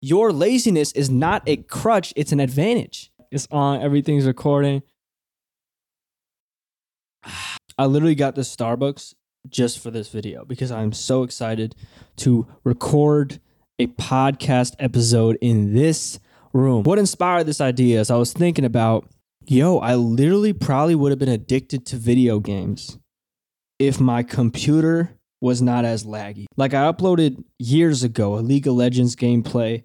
your laziness is not a crutch, it's an advantage. It's on, everything's recording. I literally got this Starbucks just for this video because I'm so excited to record a podcast episode in this room. What inspired this idea is I was thinking about, yo, I literally probably would have been addicted to video games if my computer was not as laggy. Like I uploaded years ago a League of Legends gameplay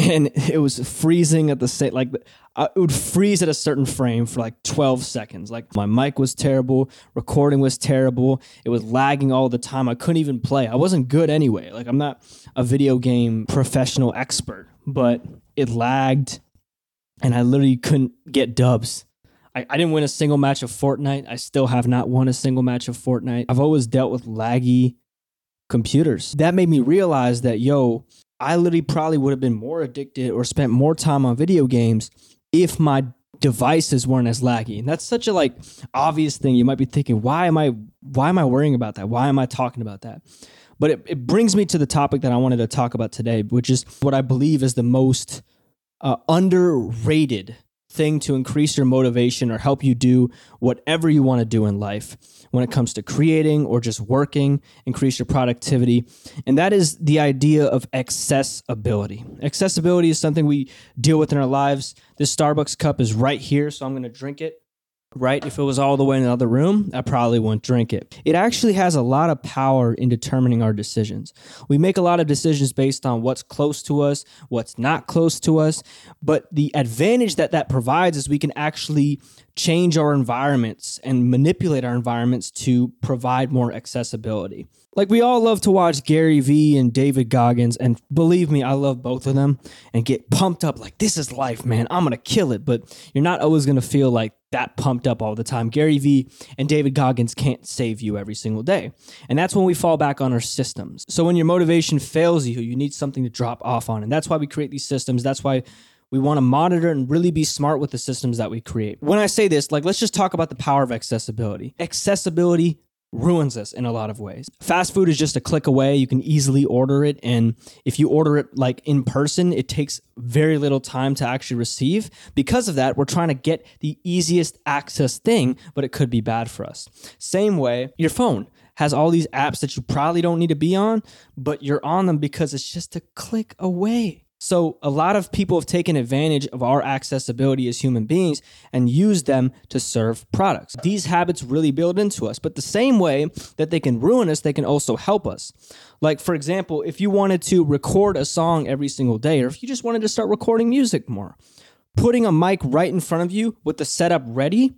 and it was freezing at the same like uh, it would freeze at a certain frame for like 12 seconds. Like my mic was terrible recording was terrible it was lagging all the time i couldn't even play. I wasn't good anyway like i'm not a video game professional expert but it lagged and i literally couldn't get dubs. I, I didn't win a single match of fortnite i still have not won a single match of fortnite. I've always dealt with laggy computers. That made me realize that yo I literally probably would have been more addicted or spent more time on video games if my devices weren't as laggy. And that's such a like obvious thing. You might be thinking, why am I why am I worrying about that? Why am I talking about that? But it, it brings me to the topic that I wanted to talk about today, which is what I believe is the most uh, underrated thing to increase your motivation or help you do whatever you want to do in life when it comes to creating or just working, increase your productivity. And that is the idea of accessibility. Accessibility is something we deal with in our lives. This Starbucks cup is right here, so I'm going to drink it right? If it was all the way in the other room, I probably wouldn't drink it. It actually has a lot of power in determining our decisions. We make a lot of decisions based on what's close to us, what's not close to us, but the advantage that that provides is we can actually change our environments and manipulate our environments to provide more accessibility. Like we all love to watch Gary Vee and David Goggins, and believe me, I love both of them and get pumped up like this is life, man. I'm gonna kill it. But you're not always gonna feel like that pumped up all the time. Gary Vee and David Goggins can't save you every single day. And that's when we fall back on our systems. So when your motivation fails you, you need something to drop off on. And that's why we create these systems. That's why we want to monitor and really be smart with the systems that we create. When I say this, like let's just talk about the power of accessibility. Accessibility ruins us in a lot of ways. Fast food is just a click away. You can easily order it. And if you order it like in person, it takes very little time to actually receive. Because of that, we're trying to get the easiest access thing, but it could be bad for us. Same way, your phone has all these apps that you probably don't need to be on, but you're on them because it's just a click away. So, a lot of people have taken advantage of our accessibility as human beings and used them to serve products. These habits really build into us, but the same way that they can ruin us, they can also help us. Like, for example, if you wanted to record a song every single day, or if you just wanted to start recording music more, putting a mic right in front of you with the setup ready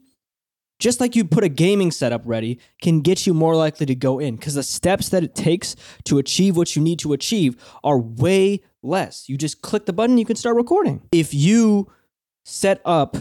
just like you put a gaming setup ready, can get you more likely to go in because the steps that it takes to achieve what you need to achieve are way less. You just click the button, you can start recording. If you set up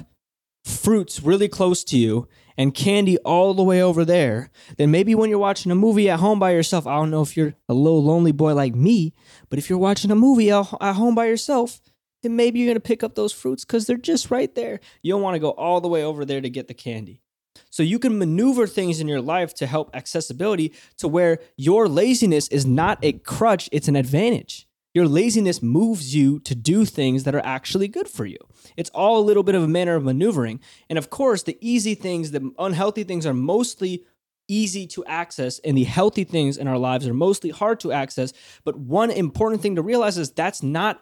fruits really close to you and candy all the way over there, then maybe when you're watching a movie at home by yourself, I don't know if you're a little lonely boy like me, but if you're watching a movie at home by yourself, then maybe you're gonna pick up those fruits because they're just right there. You don't wanna go all the way over there to get the candy. So you can maneuver things in your life to help accessibility to where your laziness is not a crutch, it's an advantage. Your laziness moves you to do things that are actually good for you. It's all a little bit of a manner of maneuvering. And of course, the easy things, the unhealthy things are mostly easy to access and the healthy things in our lives are mostly hard to access. But one important thing to realize is that's not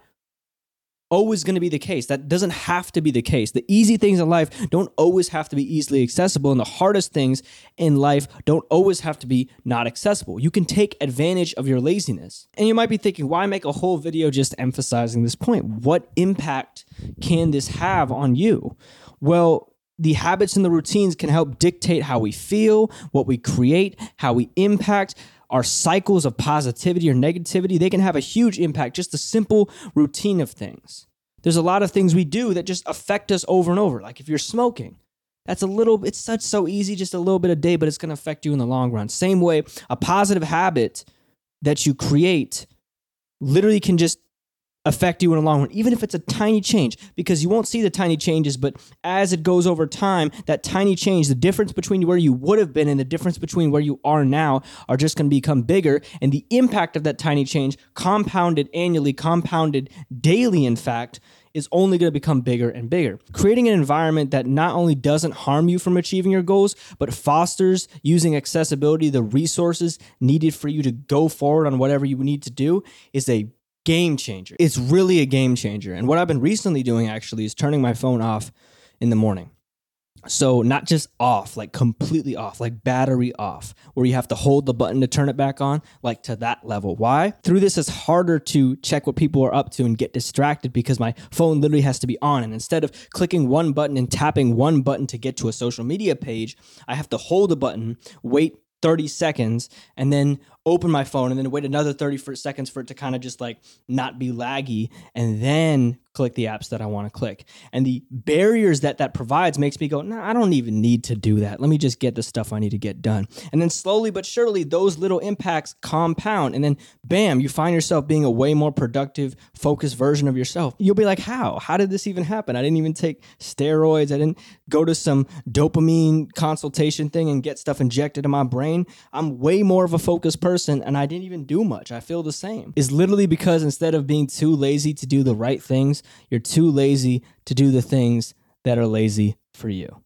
always going to be the case. That doesn't have to be the case. The easy things in life don't always have to be easily accessible, and the hardest things in life don't always have to be not accessible. You can take advantage of your laziness. And you might be thinking, why make a whole video just emphasizing this point? What impact can this have on you? Well, the habits and the routines can help dictate how we feel, what we create, how we impact our cycles of positivity or negativity, they can have a huge impact. Just the simple routine of things. There's a lot of things we do that just affect us over and over. Like if you're smoking, that's a little, it's such so easy, just a little bit a day, but it's going to affect you in the long run. Same way, a positive habit that you create literally can just affect you in the long run, even if it's a tiny change, because you won't see the tiny changes. But as it goes over time, that tiny change, the difference between where you would have been and the difference between where you are now are just going to become bigger. And the impact of that tiny change, compounded annually, compounded daily, in fact, is only going to become bigger and bigger. Creating an environment that not only doesn't harm you from achieving your goals, but fosters using accessibility, the resources needed for you to go forward on whatever you need to do, is a game changer. It's really a game changer. And what I've been recently doing actually is turning my phone off in the morning. So, not just off, like completely off, like battery off, where you have to hold the button to turn it back on, like to that level. Why? Through this, it's harder to check what people are up to and get distracted because my phone literally has to be on. And instead of clicking one button and tapping one button to get to a social media page, I have to hold the button, wait 30 seconds, and then open my phone and then wait another 30 seconds for it to kind of just like not be laggy. And then click the apps that I want to click. And the barriers that that provides makes me go, "No, nah, I don't even need to do that. Let me just get the stuff I need to get done." And then slowly but surely those little impacts compound and then bam, you find yourself being a way more productive, focused version of yourself. You'll be like, "How? How did this even happen? I didn't even take steroids. I didn't go to some dopamine consultation thing and get stuff injected in my brain. I'm way more of a focused person person and I didn't even do much. I feel the same. It's literally because instead of being too lazy to do the right things, you're too lazy to do the things that are lazy for you.